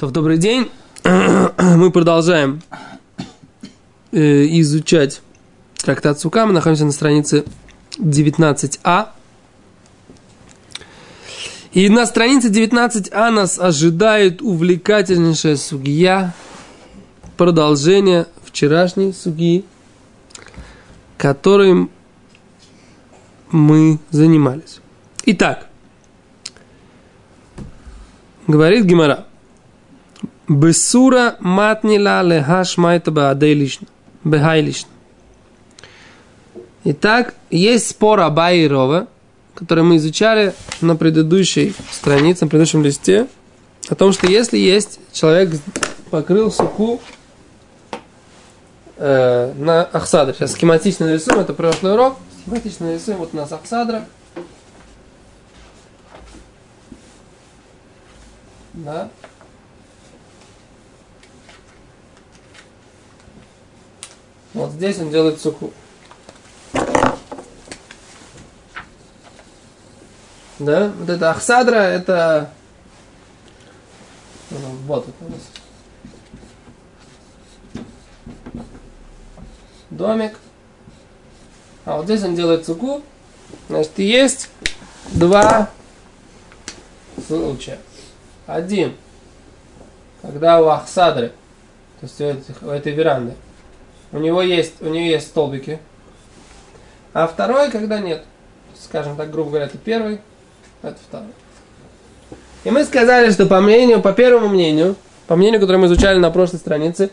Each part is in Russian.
То в добрый день. Мы продолжаем э, изучать трактат Сука. Мы находимся на странице 19а. И на странице 19а нас ожидает увлекательнейшая сугия, продолжение вчерашней суги, которым мы занимались. Итак, говорит Гимара. Бесура матнила лехаш майта баадейлишна. Бехайлишна. Итак, есть спор Аба и который мы изучали на предыдущей странице, на предыдущем листе, о том, что если есть человек покрыл суку э, на Ахсадре, сейчас схематично нарисуем, это прошлый урок, схематично нарисуем, вот у нас Ахсадра, да, Вот здесь он делает суку. Да, вот это Ахсадра, это вот это у нас. Домик. А вот здесь он делает суку. Значит, есть два случая. Один, когда у Ахсадры, то есть у этой веранды, у него есть, у нее есть столбики. А второй, когда нет. Скажем так, грубо говоря, это первый, это второй. И мы сказали, что по мнению, по первому мнению, по мнению, которое мы изучали на прошлой странице,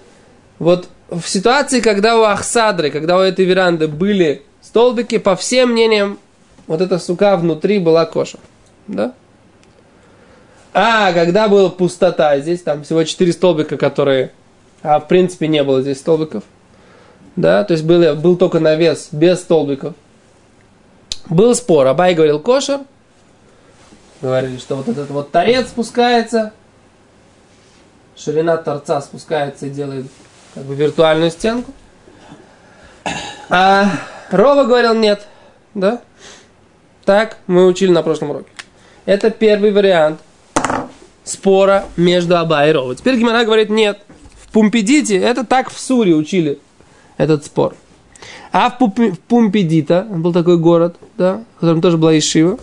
вот в ситуации, когда у Ахсадры, когда у этой веранды были столбики, по всем мнениям, вот эта сука внутри была коша. Да? А когда была пустота, здесь там всего четыре столбика, которые, а в принципе не было здесь столбиков – да, то есть был, был только навес без столбиков. Был спор, Абай говорил кошер, говорили, что вот этот вот торец спускается, ширина торца спускается и делает как бы виртуальную стенку. А Рова говорил нет, да? Так мы учили на прошлом уроке. Это первый вариант спора между Аба и Рова. Теперь Гимара говорит нет. В Пумпедите это так в Суре учили этот спор. А в, Пуп, в Пумпедита, был такой город, да, в котором тоже была Ишива,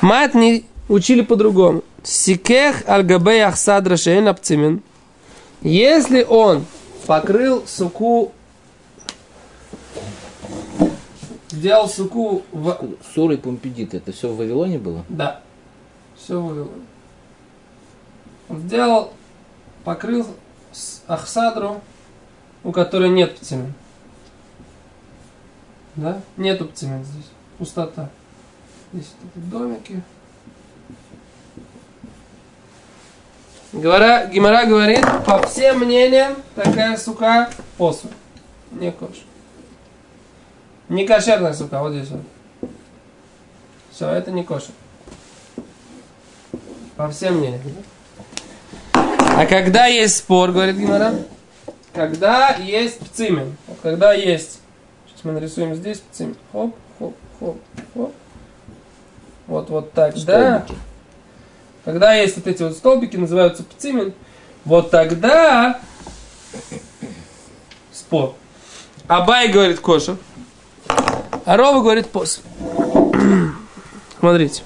матни учили по-другому. Сикех аль-габей ахсадра шейн апцимин. Если он покрыл суку, сделал суку в... Сур и Пумпедит, это все в Вавилоне было? Да, все в Вавилоне. Он сделал, покрыл ахсадру у которой нет птимен. Да? Нету птимен здесь. Пустота. Здесь вот домики. Говоря, Гимара говорит, по всем мнениям, такая сука посу. Не кош. Не кошерная сука, вот здесь вот. Все, это не кошер. По всем мнениям. А когда есть спор, говорит Гимара, когда есть пцимин. Вот когда есть, сейчас мы нарисуем здесь пцимин. Хоп, хоп, хоп, хоп. Вот, вот так, столбики. да. Когда есть вот эти вот столбики, называются пцимин, вот тогда спор. Абай говорит кошер, а Рова говорит пос. Смотрите.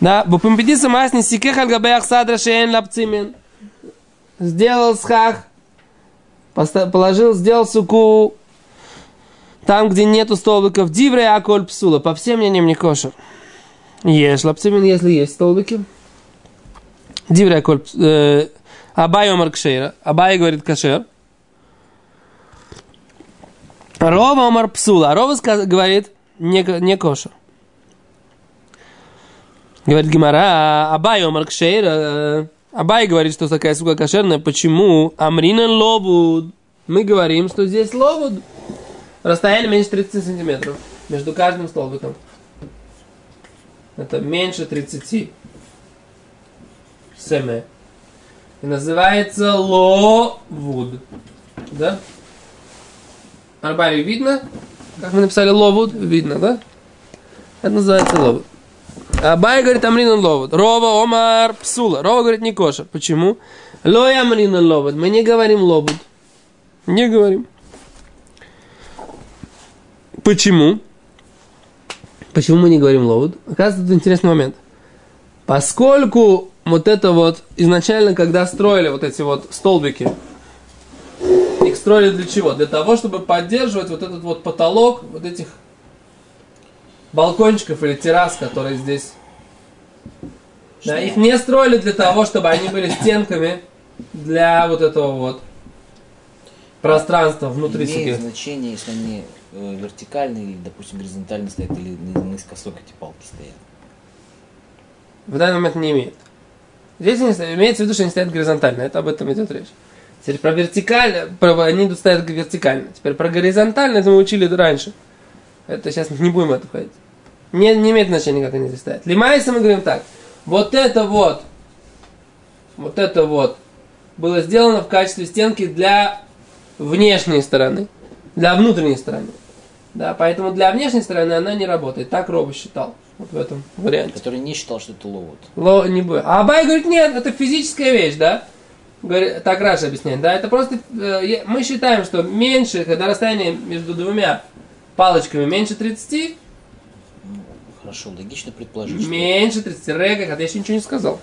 Да, бупимпедиса масни сикех аль садра шеен лапцимин. Сделал схах положил, сделал суку там, где нету столбиков, дивре аколь псула, по всем мнениям не кошер. Ешь лапцимин, если есть столбики. Дивре аколь э, Абай омар кшейра. Абай говорит кашер. Рова омар псула. А Рова говорит не, не кошер. Говорит Гимара, Абай омар кшейра. Абай говорит, что такая сука кошерная. Почему? Амринан лобуд. Мы говорим, что здесь лобуд. Расстояние меньше 30 сантиметров между каждым столбиком. Это меньше 30 семе. И называется ловуд. Да? Арбари видно? Как мы написали ловуд? Видно, да? Это называется ловуд. Абай говорит, амрин ловод. Рова, омар, псула. Рова говорит, не кошер. Почему? Лой амрин ловод. Мы не говорим лобуд. Не говорим. Почему? Почему мы не говорим ловуд? Оказывается, тут интересный момент. Поскольку вот это вот изначально, когда строили вот эти вот столбики, их строили для чего? Для того, чтобы поддерживать вот этот вот потолок вот этих балкончиков или террас, которые здесь. Да, их не строили для того, чтобы они были стенками для вот этого вот пространства внутри Имеет себе. значение, если они э, вертикальные или, допустим, горизонтально стоят, или на- наискосок эти палки стоят. В данный момент не имеет. Здесь они стоят- имеется в виду, что они стоят горизонтально. Это об этом идет речь. Теперь про вертикально, про, они стоят вертикально. Теперь про горизонтально, это мы учили раньше. Это сейчас не будем это входить. Не, не имеет значения, как они здесь стоят. Лимайса мы говорим так. Вот это вот, вот это вот было сделано в качестве стенки для внешней стороны, для внутренней стороны. Да, поэтому для внешней стороны она не работает. Так Роба считал. Вот в этом варианте. Который не считал, что это ловут. Ло, не будет. А Абай говорит, нет, это физическая вещь, да? Говорит, так Раша объясняет, да, это просто, э, мы считаем, что меньше, когда расстояние между двумя палочками меньше 30, Хорошо, логично предположить, меньше 30, рега, хотя я еще ничего не сказал.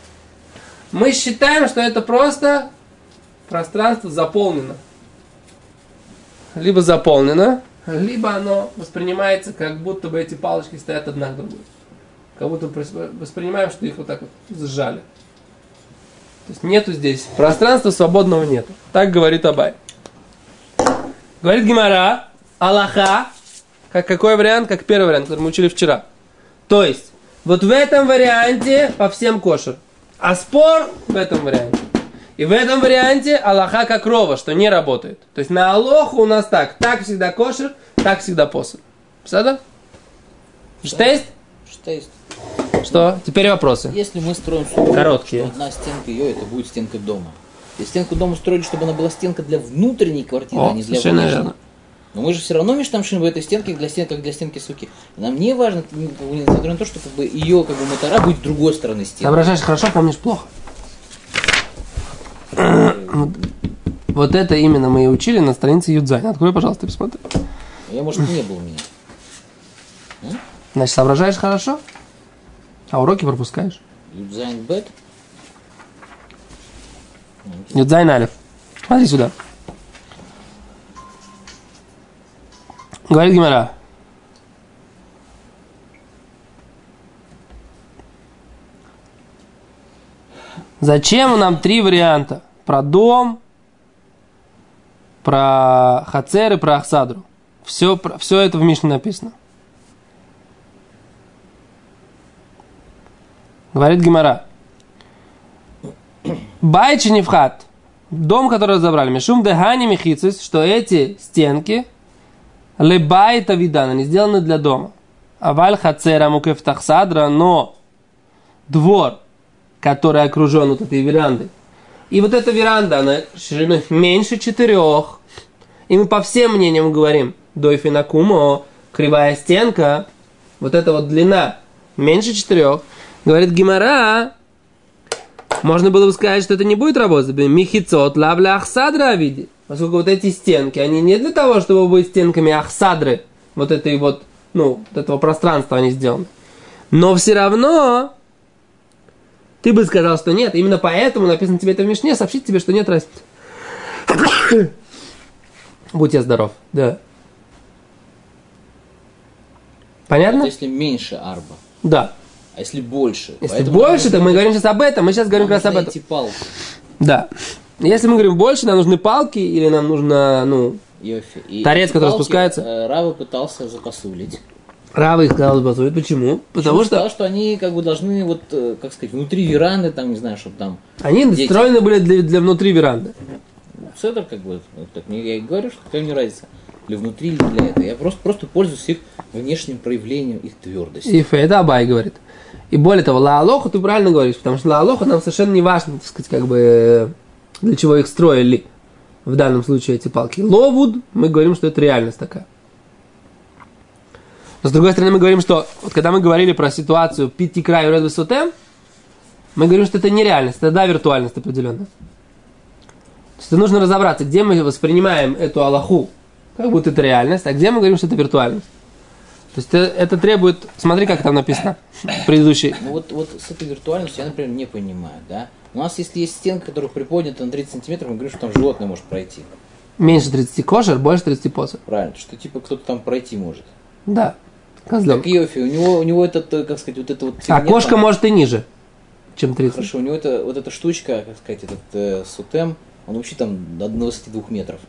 Мы считаем, что это просто пространство заполнено. Либо заполнено, либо оно воспринимается, как будто бы эти палочки стоят одна к другой. Как будто воспринимаем, что их вот так вот сжали. То есть нету здесь, пространства свободного нету. Так говорит Абай. Говорит Гимара, Аллаха, как какой вариант, как первый вариант, который мы учили вчера. То есть, вот в этом варианте по всем кошер. А спор в этом варианте. И в этом варианте Аллаха как рова, что не работает. То есть на Алоху у нас так. Так всегда кошер, так всегда посуд. Сада? Что есть? что? Теперь вопросы. Если мы строим сугроб, Короткие. одна стенка ее, это будет стенка дома. И стенку дома строили, чтобы она была стенка для внутренней квартиры, О, а не для внешней. верно. Но мы же все равно мечтамшим в этой стенке для стен, как для стенки суки. Нам не важно, ну, несмотря на то, что как бы, ее как бы мотора будет с другой стороны стены. Соображаешь хорошо, помнишь плохо. Вот это именно мы и учили на странице Юдзайн. Открой, пожалуйста, посмотри. Я, может, не было у меня. Значит, соображаешь хорошо, а уроки пропускаешь. Юдзайн бет. Юдзайн Алиф. Смотри сюда. Говорит Гемара. Зачем нам три варианта? Про дом, про Хацер и про Ахсадру. Все, про- все это в Мишне написано. Говорит Гимара. Байчи не вхат. Дом, который разобрали. Мишум дехани михицис, что эти стенки лебайта видан, они сделаны для дома. Аваль хацера мукев тахсадра, но двор, который окружен вот этой верандой. И вот эта веранда, она шириной меньше четырех. И мы по всем мнениям говорим, дойфинакумо, кривая стенка, вот эта вот длина меньше четырех. Говорит Гимара, можно было бы сказать, что это не будет работать. Михицот лавля ахсадра види. Поскольку вот эти стенки, они не для того, чтобы быть стенками ахсадры, вот этой вот, ну, вот этого пространства они сделаны. Но все равно ты бы сказал, что нет. Именно поэтому написано тебе это в Мишне, сообщить тебе, что нет разницы. Будь я здоров. Да. Понятно? Это если меньше арба. Да. А если больше? Если Поэтому больше, то мы говорим сейчас об этом. Мы сейчас говорим как раз об этом. эти палки. Да. Если мы говорим больше, нам нужны палки или нам нужно, ну, Йофи. И Торец, который палки, спускается. э, Рава пытался запосулить. Рава их сказал сбазует. Почему? Потому что сказал, что они как бы должны, вот, э, как сказать, внутри веранды, там, не знаю, чтобы там... они Дети. настроены были для, для внутри веранды. Это как бы, так, я и говорю, что какая мне разница, или внутри, или для этого. Я просто, просто пользуюсь их внешним проявлением их твердости. И это Абай говорит. И более того, Лаалоху ты правильно говоришь, потому что Лаалоху нам совершенно не важно, так сказать, как бы, для чего их строили в данном случае эти палки. Ловуд, мы говорим, что это реальность такая. Но с другой стороны, мы говорим, что вот когда мы говорили про ситуацию пяти краю ред высотем, мы говорим, что это нереальность, это да, виртуальность определенная. То есть нужно разобраться, где мы воспринимаем эту Аллаху, как будто это реальность, а где мы говорим, что это виртуальность. То есть это, это требует, смотри, как там написано, предыдущий. Ну вот, вот с этой виртуальностью я, например, не понимаю, да. У нас, если есть стенка, которая приподнята на 30 сантиметров, мы говорим, что там животное может пройти. Меньше 30 кошер, больше 30 посуд. Правильно, что типа кто-то там пройти может. Да, козлом. Как Йофи, у него, у него этот, э, как сказать, вот это вот... А кошка он- может и ниже, чем 30. Хорошо, у него это, вот эта штучка, как сказать, этот э, сутем, он вообще там до 22 метров.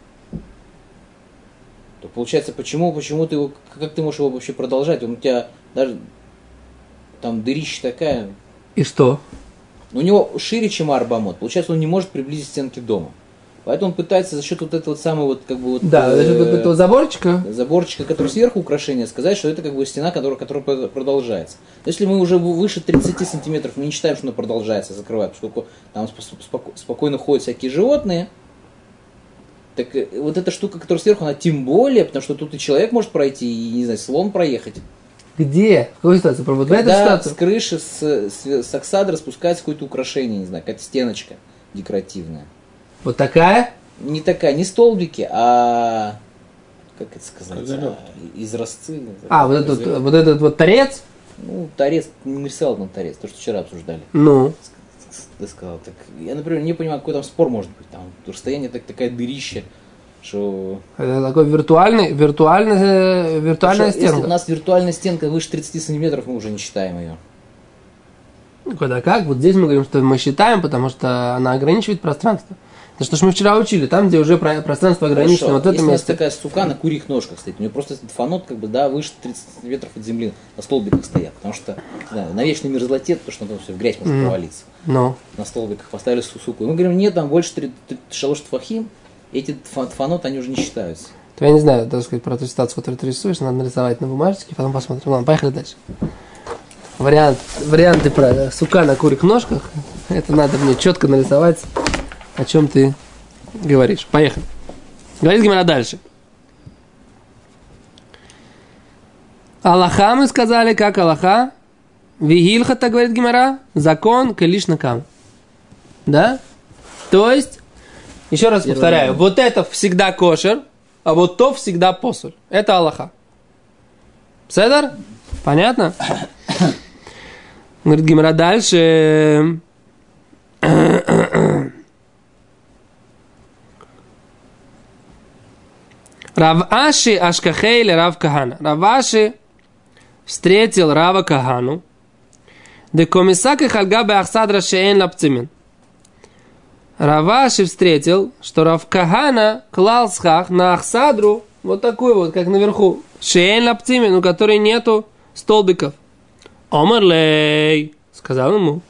То получается, почему, почему ты его, как ты можешь его вообще продолжать? Он у тебя даже, там дырища такая, И что? У него шире, чем Арбамот. Получается, он не может приблизить стенки дома. Поэтому он пытается за счет вот этого вот самого вот как бы вот Да, э, за счет вот этого заборчика. заборчика, который сверху украшения, сказать, что это как бы стена, которая, которая про- продолжается. Но Если мы уже выше 30 сантиметров, мы не считаем, что она продолжается, закрывает, поскольку там спо- споко- спокойно ходят всякие животные, так э, вот эта штука, которая сверху, она тем более, потому что тут и человек может пройти, и, не знаю, слон проехать. Где? В какой ситуации? Вот в этой Когда ситуации? с крыши, с, с, с оксадра спускается какое-то украшение, не знаю, какая-то стеночка декоративная. Вот такая? Не такая, не столбики, а как это сказать, а, из росцы. А, вот этот, вот этот вот торец? Ну, торец, не нарисовал там торец, то, что вчера обсуждали. Ну. Ты сказал, так я, например, не понимаю, какой там спор может быть. Там расстояние так, такая дырища, что... Это такой виртуальный, виртуальный, э, виртуальная что Если у стенка. нас виртуальная стенка выше 30 сантиметров, мы уже не считаем ее. Ну, Куда как? Вот здесь мы говорим, что мы считаем, потому что она ограничивает пространство. Это что ж мы вчера учили, там, где уже про- пространство ограничено, вот в Если этом у нас месте. такая сука на курьих ножках стоит, у нее просто этот фанот как бы, да, выше 30 сантиметров от земли на столбиках стоят. Потому что не знаю, на вечной мерзлоте, потому что там все в грязь может Мгм. провалиться. Ну, на столбиках поставили су- суку. Мы говорим, нет, там больше три- три- шалош фахим, эти фа- фанот, они уже не считаются. то я не знаю, так сказать, про ту ситуацию, которую ты рисуешь, надо нарисовать на бумажечке, потом посмотрим. Ладно, поехали дальше. Вариант, варианты про сука на курих ножках, это надо мне четко нарисовать, о чем ты говоришь. Поехали. Говорит Гимара дальше. Аллаха мы сказали, как Аллаха? Вигильха, так говорит Гимара, закон калиш накам. Да? То есть, еще раз Первый повторяю, момент. вот это всегда кошер, а вот то всегда посуль. Это Аллаха. Седар? Понятно? Говорит Гимара дальше. Рав Аши Ашкахейли Рав Кахана. Рав Аши встретил Рава Кагану. Де комисак и хальга бе ахсадра шеен лапцимин. Раваши встретил, что Рав Кагана клал схах на Ахсадру, вот такую вот, как наверху, шеен лапцимин, у которой нету столбиков. Омарлей, сказал ему,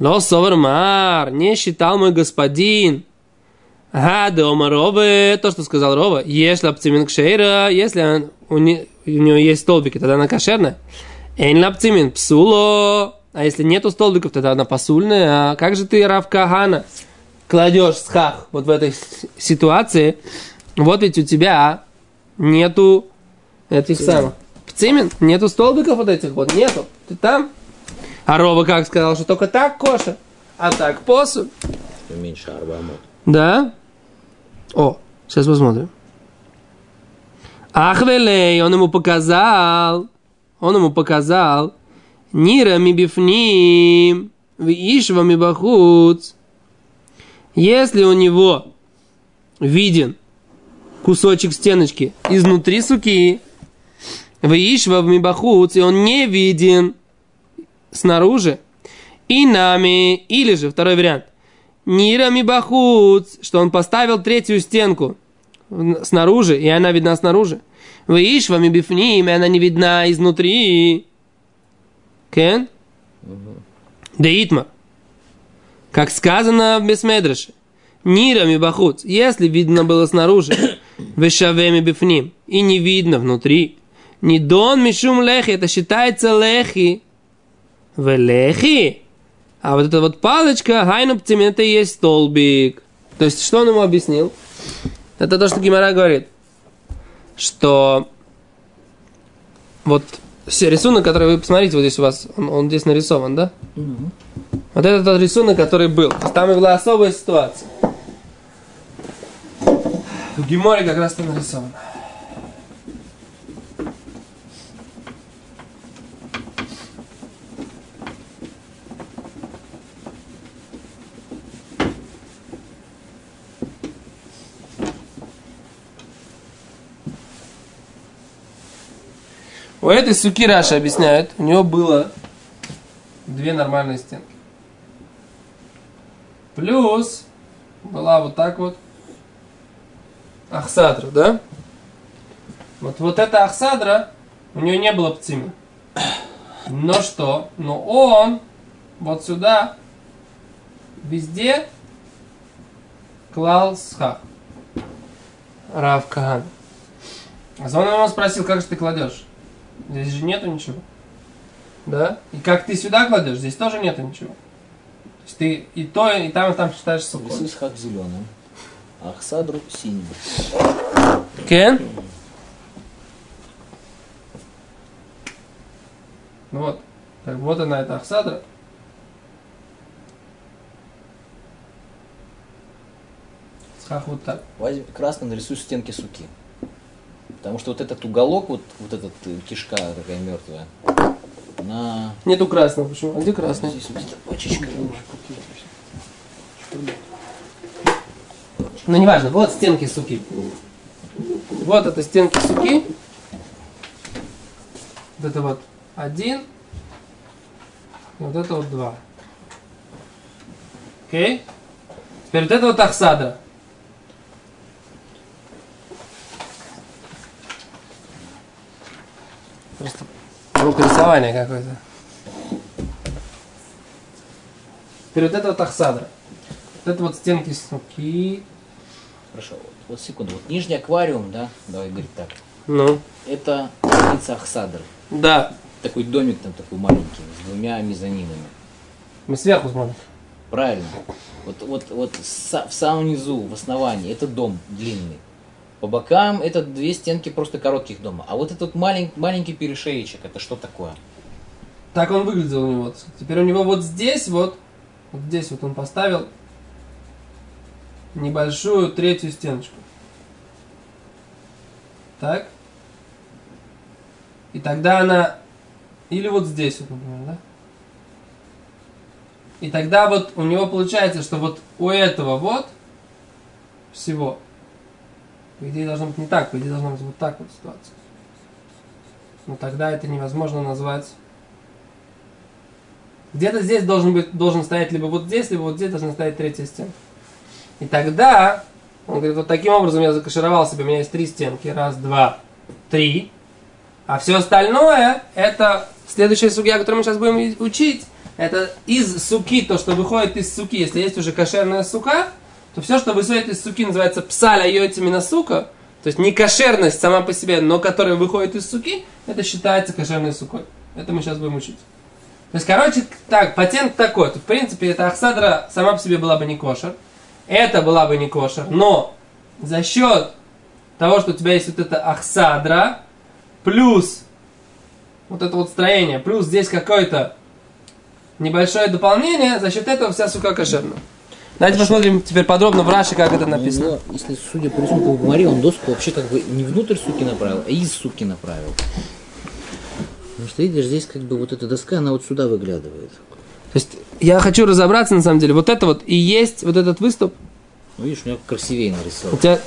ло совармар, не считал мой господин. Ага, да омар то, что сказал Рова, ешь лапцимин кшейра, если он- у, не- у него есть столбики, тогда она кошерная. Эйн лапцимин псуло, а если нету столбиков, тогда она посульная. А как же ты, Рав Кагана, кладешь схах вот в этой ситуации, вот ведь у тебя нету этих самых. Пцимин, нету столбиков вот этих вот, нету. Ты там? А Рова как сказал, что только так коша, а так посуль. Меньше арбамот. Да? О, сейчас посмотрим. Ахвелей, он ему показал, он ему показал, Нира мибифним, вишва мибахуц. Если у него виден кусочек стеночки изнутри суки, вишва мибахуц, и он не виден снаружи, и нами, или же, второй вариант, Нира мибахуц, что он поставил третью стенку в- снаружи, и она видна снаружи. Вишва мибифним, и она не видна изнутри. Кен? Деитмар. Как сказано в Бесмедраше. Нира мибахуц, если видно было снаружи, вешаве мибифним, и не видно внутри. Не дон мишум лехи, это считается лехи. Велехи. А вот эта вот палочка, хайнуп это и есть столбик. То есть, что он ему объяснил? Это то, что Гимара говорит. Что вот все рисунок, который вы посмотрите, вот здесь у вас, он, он здесь нарисован, да? Вот это тот рисунок, который был. Там и была особая ситуация. В Гиморе как раз там нарисовано. У этой суки Раша объясняет, у него было две нормальные стенки. Плюс была вот так вот Ахсадра, да? Вот, вот эта Ахсадра, у нее не было пцима. Но что? Но он вот сюда везде клал схах. Рав Каган. А он его спросил, как же ты кладешь? Здесь же нету ничего. Да? И как ты сюда кладешь, здесь тоже нету ничего. Есть ты и то, и там, и там считаешь. Рисуй схак зеленым, Ахсадру синим. Кен? Ну вот. Так вот она, это Ахсадра. Схах вот так. Возьми красный, нарисуй стенки суки. Потому что вот этот уголок, вот, вот этот э, кишка такая мертвая, она... Нету красного, почему? А где красный? Здесь пачечка. Ну, неважно, вот стенки суки. Вот это стенки суки. Вот это вот один. Вот это вот два. Окей? Теперь вот это вот ахсадра. Урок рисования какой-то. Теперь вот это вот ахсадра. Вот это вот стенки суки. Хорошо, вот, вот секунду. Вот нижний аквариум, да, давай говорить так. Ну. Это птица Ахсадр. Да. Такой домик там такой маленький, с двумя мезонинами. Мы сверху смотрим. Правильно. Вот, вот, вот са- в самом низу, в основании, это дом длинный. По бокам это две стенки просто коротких дома. А вот этот малень- маленький перешеечек, это что такое? Так он выглядел у него. Теперь у него вот здесь вот, вот здесь вот он поставил небольшую третью стеночку. Так. И тогда она, или вот здесь вот, например, да? И тогда вот у него получается, что вот у этого вот всего, по идее должно быть не так, по идее должна быть вот так вот ситуация. Но тогда это невозможно назвать где-то здесь должен, быть, должен стоять либо вот здесь, либо вот здесь должна стоять третья стенка. И тогда, он говорит, вот таким образом я закашировал себе, у меня есть три стенки. Раз, два, три. А все остальное, это следующая судья, которую мы сейчас будем учить, это из суки, то, что выходит из суки. Если есть уже кошерная сука, то все, что выходит из суки, называется псаля йотимина сука. То есть не кошерность сама по себе, но которая выходит из суки, это считается кошерной сукой. Это мы сейчас будем учить. То есть, короче, так, патент такой. Тут, в принципе, эта ахсадра сама по себе была бы не кошер. Это была бы не кошер. Но за счет того, что у тебя есть вот эта ахсадра, плюс вот это вот строение, плюс здесь какое-то небольшое дополнение, за счет этого вся сука кошерна. Давайте посмотрим теперь подробно в Раши, как это У написано. него, если судя по рисунку в Гумаре, он доску вообще как бы не внутрь суки направил, а из суки направил. Потому что видишь, здесь как бы вот эта доска, она вот сюда выглядывает. То есть я хочу разобраться на самом деле. Вот это вот и есть вот этот выступ. Ну, видишь, у него красивее У нарисован. тебя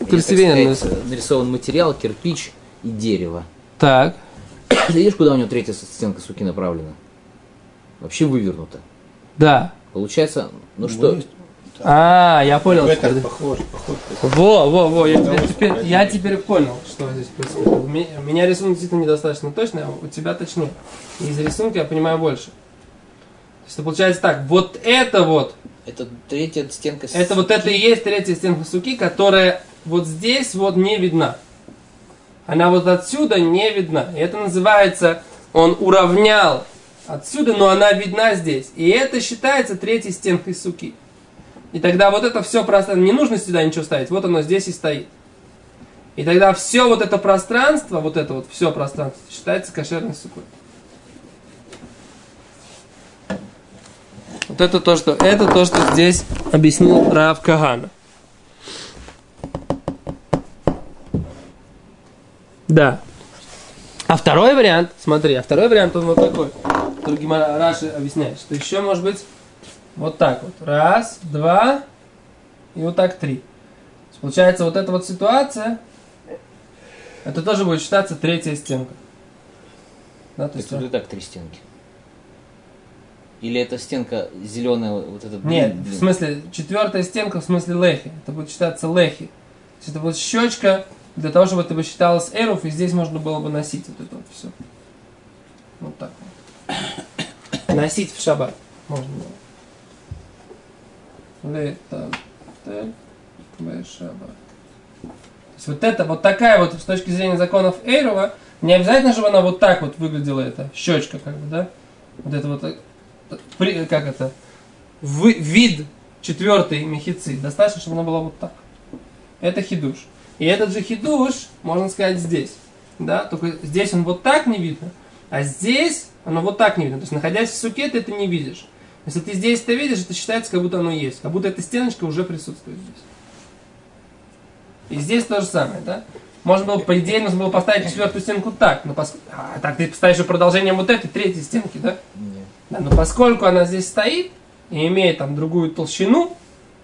Или, красивее сказать, нарисован материал, кирпич и дерево. Так. Ты видишь, куда у него третья стенка суки направлена? Вообще вывернута. Да. Получается, ну что, А, я понял. Это. похоже, похоже. Во, во, во, я теперь, теперь- я теперь понял, что здесь происходит. У меня, у меня рисунок действительно недостаточно точный, а у тебя точнее. И из рисунка я понимаю больше. То есть получается так, вот это вот, это третья стенка это вот это и есть третья стенка суки, которая вот здесь вот не видна. Она вот отсюда не видна. И это называется, он уравнял отсюда, но она видна здесь. И это считается третьей стенкой суки. И тогда вот это все просто, не нужно сюда ничего ставить, вот оно здесь и стоит. И тогда все вот это пространство, вот это вот все пространство, считается кошерной сукой. Вот это то, что, это то, что здесь объяснил Рав Кагана. Да. А второй вариант, смотри, а второй вариант, он вот такой. Который Раши объясняет, что еще может быть вот так вот. Раз, два и вот так три. Получается, вот эта вот ситуация, это тоже будет считаться третья стенка. Да, то есть это так три стенки. Или это стенка зеленая, вот эта Нет, блин. в смысле, четвертая стенка в смысле лехи. Это будет считаться лехи. То есть это будет щечка для того, чтобы это бы считалось эруф, и здесь можно было бы носить вот это вот все. Вот так вот. Носить в шаббат можно было. То есть вот это, вот такая вот с точки зрения законов Эйрова, не обязательно, чтобы она вот так вот выглядела, эта щечка, как бы, да? Вот это вот, э, как это, в, вид четвертой мехицы. Достаточно, чтобы она была вот так. Это хидуш. И этот же хидуш, можно сказать, здесь. Да? Только здесь он вот так не видно, а здесь оно вот так не видно. То есть, находясь в суке, ты это не видишь. Если ты здесь это видишь, это считается, как будто оно есть. Как будто эта стеночка уже присутствует здесь. И здесь то же самое, да? Можно было, по идее, нужно было поставить четвертую стенку так. Но пос... а, так ты поставишь продолжение вот этой третьей стенки, да? Нет. Да, но поскольку она здесь стоит и имеет там другую толщину,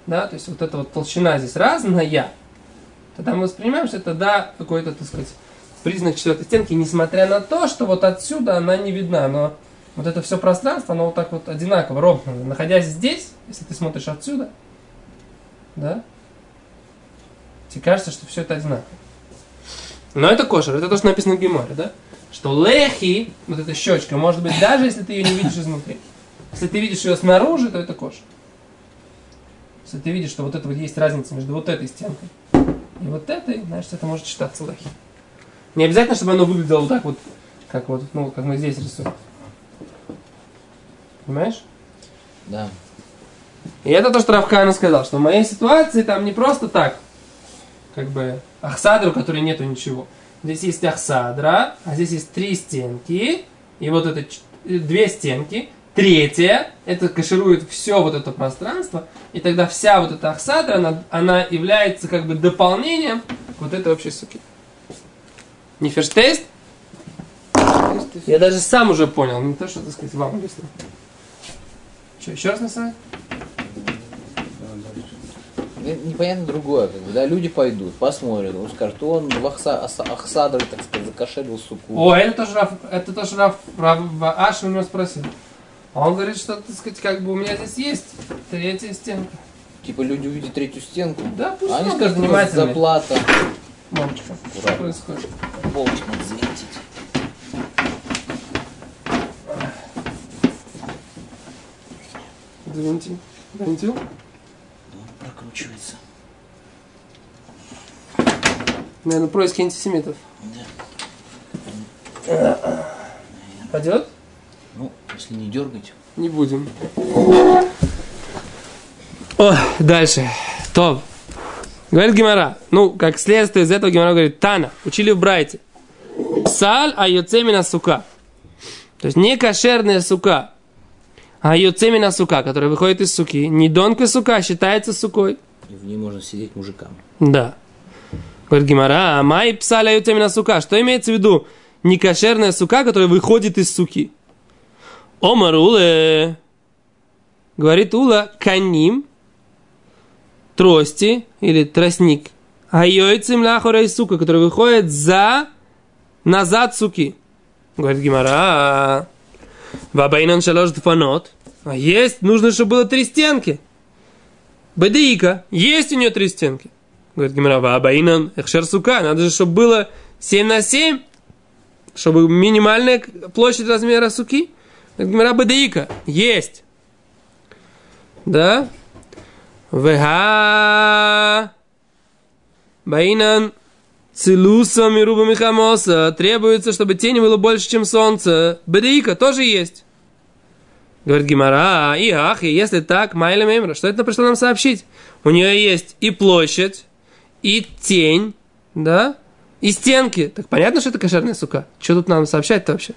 да, то есть вот эта вот толщина здесь разная, тогда мы воспринимаем, что это, да, какой-то, так сказать, признак четвертой стенки, несмотря на то, что вот отсюда она не видна, но вот это все пространство, оно вот так вот одинаково, ровно. Находясь здесь, если ты смотришь отсюда, да, Тебе кажется, что все это одинаково. Но это кошер, это то, что написано в Геморе, да? Что лехи, вот эта щечка, может быть, даже если ты ее не видишь изнутри. Если ты видишь ее снаружи, то это кошер. Если ты видишь, что вот это вот есть разница между вот этой стенкой и вот этой, значит, это может считаться лехи. Не обязательно, чтобы оно выглядело вот так вот, как вот, ну, как мы здесь рисуем. Понимаешь? Да. И это то, что Равхана сказал, что в моей ситуации там не просто так как бы ахсадра, у которой нету ничего. Здесь есть ахсадра, а здесь есть три стенки, и вот это две стенки. Третья, это каширует все вот это пространство, и тогда вся вот эта ахсадра, она, она является как бы дополнением вот этой общей суки. Не ферштейст? Я даже сам уже понял, не то, что, так сказать, вам объясню. Что, еще раз насать? непонятно другое, как бы, да, люди пойдут, посмотрят, он скажет, он в Ахса, Ахсадр, так сказать, закошелил суку. О, это тоже Раф, это тоже Раф, Раф Аш у него спросил. А он говорит, что, так сказать, как бы у меня здесь есть третья стенка. Типа люди увидят третью стенку? Да, пусть а они скажут, заплата. Мамочка, что происходит? Болтик надо завинтить. Завинти. Завинтил? прокручивается. Наверное, происки антисемитов. Да. Пойдет? Ну, если не дергать. Не будем. О, дальше. Топ. Говорит Гимара. Ну, как следствие из этого Гимара говорит, Тана, учили в Брайте. Саль а йоцемина сука. То есть не кошерная сука, а юцемина сука, которая выходит из суки, не донка сука, считается сукой. И в ней можно сидеть мужикам. Да. Говорит Гимара, а май псаля юцемина сука. Что имеется в виду? Некошерная сука, которая выходит из суки. Омар уле. Говорит Ула, каним, трости или тростник. А йойцем лахора из сука, который выходит за назад суки. Говорит Гимара, Вабайнан шалош дфанот. А есть, нужно, чтобы было три стенки. Бадеика, есть у нее три стенки. Говорит Гимара, вабайнан эхшер сука. Надо же, чтобы было 7 на 7, чтобы минимальная площадь размера суки. Говорит Гимара, бадеика, есть. Да? Вега. Баинан Целусом и рубами хамоса требуется, чтобы тени было больше, чем солнце. Бедеика тоже есть. Говорит Гимара, и ах, и если так, Майля Мемра, что это пришло нам сообщить? У нее есть и площадь, и тень, да? и стенки. Так понятно, что это кошерная сука. Что тут нам сообщать-то вообще?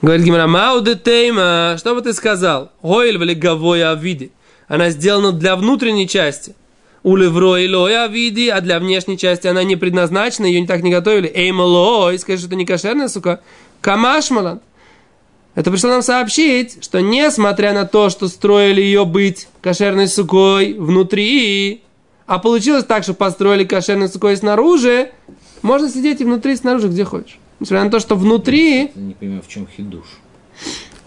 Говорит Гимара, Мауде Тейма, что бы ты сказал? Гойль гавоя авиди. Она сделана для внутренней части. Улевро и лоя види, а для внешней части она не предназначена, ее не так не готовили. Эймалой, скажи, что это не кошерная, сука. Камашмалан. Это пришло нам сообщить, что несмотря на то, что строили ее быть кошерной сукой внутри, а получилось так, что построили кошерной сукой снаружи, можно сидеть и внутри, и снаружи, где хочешь. Несмотря на то, что внутри... Я не понимаю, в чем хидуш.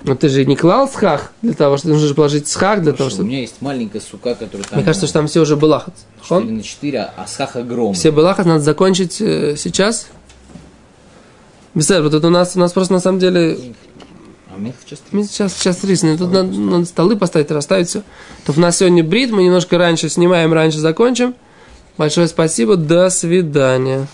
Но ты же не клал схах для того, что нужно же положить схах для того, Хорошо, У меня есть маленькая сука, которая там... Мне кажется, что там все уже было. 4 на 4, а схах огромный. Все балахат надо закончить э, сейчас. Беседа, вот это у нас, у нас просто на самом деле А мне сейчас Мы сейчас, сейчас рисуем. Тут надо, надо столы поставить, расставить все. То у нас сегодня брит, мы немножко раньше снимаем, раньше закончим. Большое спасибо, до свидания.